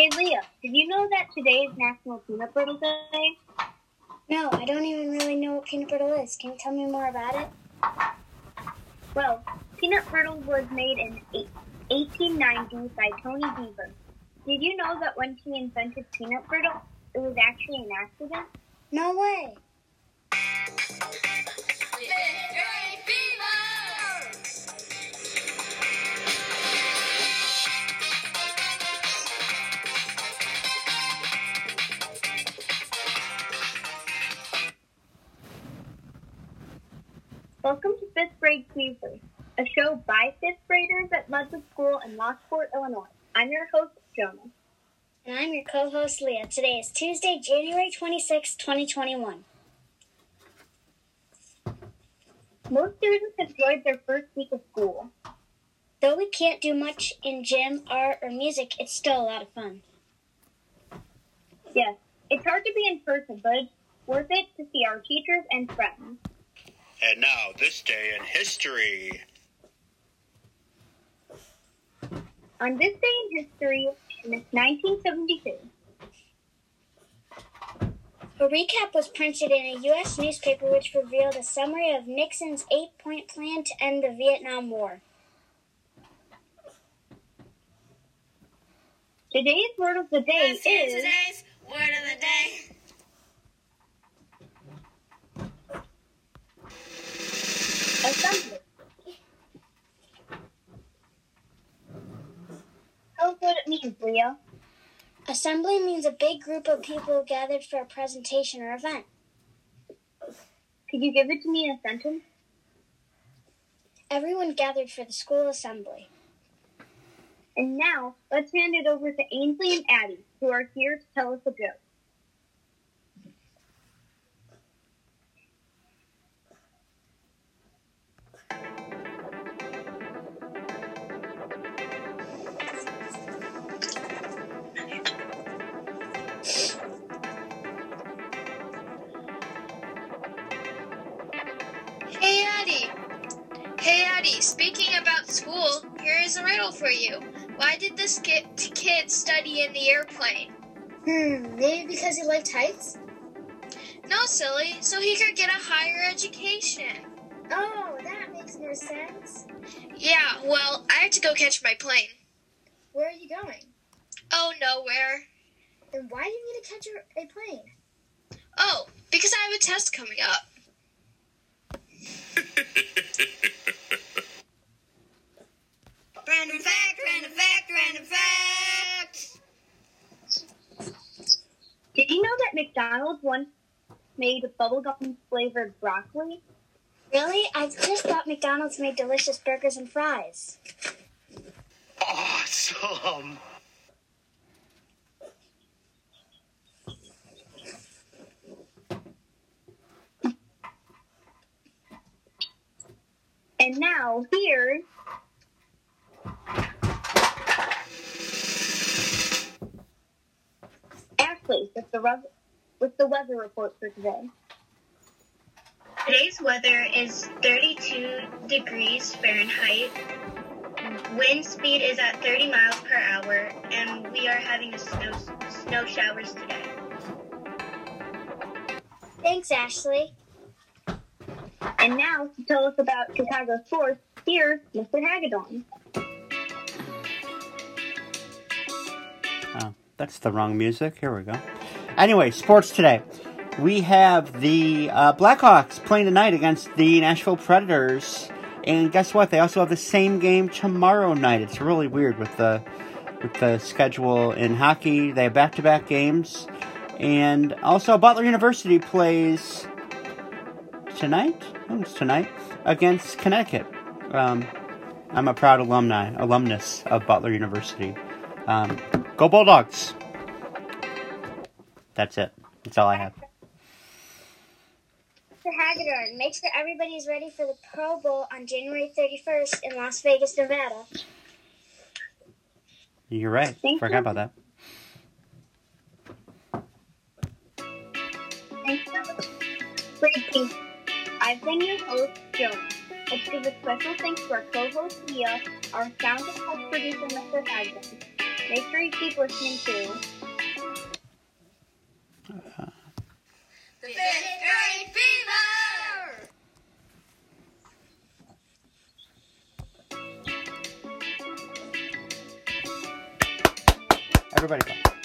Hey Leah, did you know that today is National Peanut Brittle Day? No, I don't even really know what peanut brittle is. Can you tell me more about it? Well, peanut brittle was made in 1890 by Tony Beaver. Did you know that when he invented peanut brittle, it was actually an accident? No way. Welcome to Fifth Grade Queasers, a show by fifth graders at Ludwig School in Lockport, Illinois. I'm your host, Jonah. And I'm your co host, Leah. Today is Tuesday, January 26, 2021. Most students enjoyed their first week of school. Though we can't do much in gym, art, or music, it's still a lot of fun. Yes, it's hard to be in person, but it's worth it to see our teachers and friends. And now, this day in history. On this day in history, in 1972, A recap was printed in a U.S. newspaper which revealed a summary of Nixon's eight point plan to end the Vietnam War. today's word of the day Let's is Leah. Assembly means a big group of people gathered for a presentation or event. Could you give it to me in a sentence? Everyone gathered for the school assembly. And now, let's hand it over to Ainsley and Addie, who are here to tell us a joke. Hey, Speaking about school, here is a riddle for you. Why did this ki- kid study in the airplane? Hmm, maybe because he liked heights? No, silly. So he could get a higher education. Oh, that makes more sense. Yeah, well, I have to go catch my plane. Where are you going? Oh, nowhere. Then why do you need to catch a plane? Oh, because I have a test coming up. Random fact, random fact. Did you know that McDonald's once made bubblegum flavored broccoli? Really? I just thought McDonald's made delicious burgers and fries. Awesome. And now, here's with the, rev- with the weather report for today. Today's weather is 32 degrees Fahrenheit. Wind speed is at 30 miles per hour, and we are having a snow snow showers today. Thanks, Ashley. And now, to tell us about Chicago sports, here's Mr. Hagedorn. Oh, that's the wrong music. Here we go. Anyway, sports today. We have the uh, Blackhawks playing tonight against the Nashville Predators, and guess what? They also have the same game tomorrow night. It's really weird with the with the schedule in hockey. They have back-to-back games, and also Butler University plays tonight. Oh, it's tonight against Connecticut. Um, I'm a proud alumni, alumnus of Butler University. Um, go Bulldogs! That's it. That's all I have. Mr. Hagedorn, make sure everybody's ready for the Pro Bowl on January 31st in Las Vegas, Nevada. You're right. Thank Forgot you. about that. Thanks so. Great. I've been your host, Joan. Let's give a special thanks to our co-host, Leah, our sound and host producer, Mr. Hagedorn. Make sure you keep listening The fifth grade fever! Everybody go.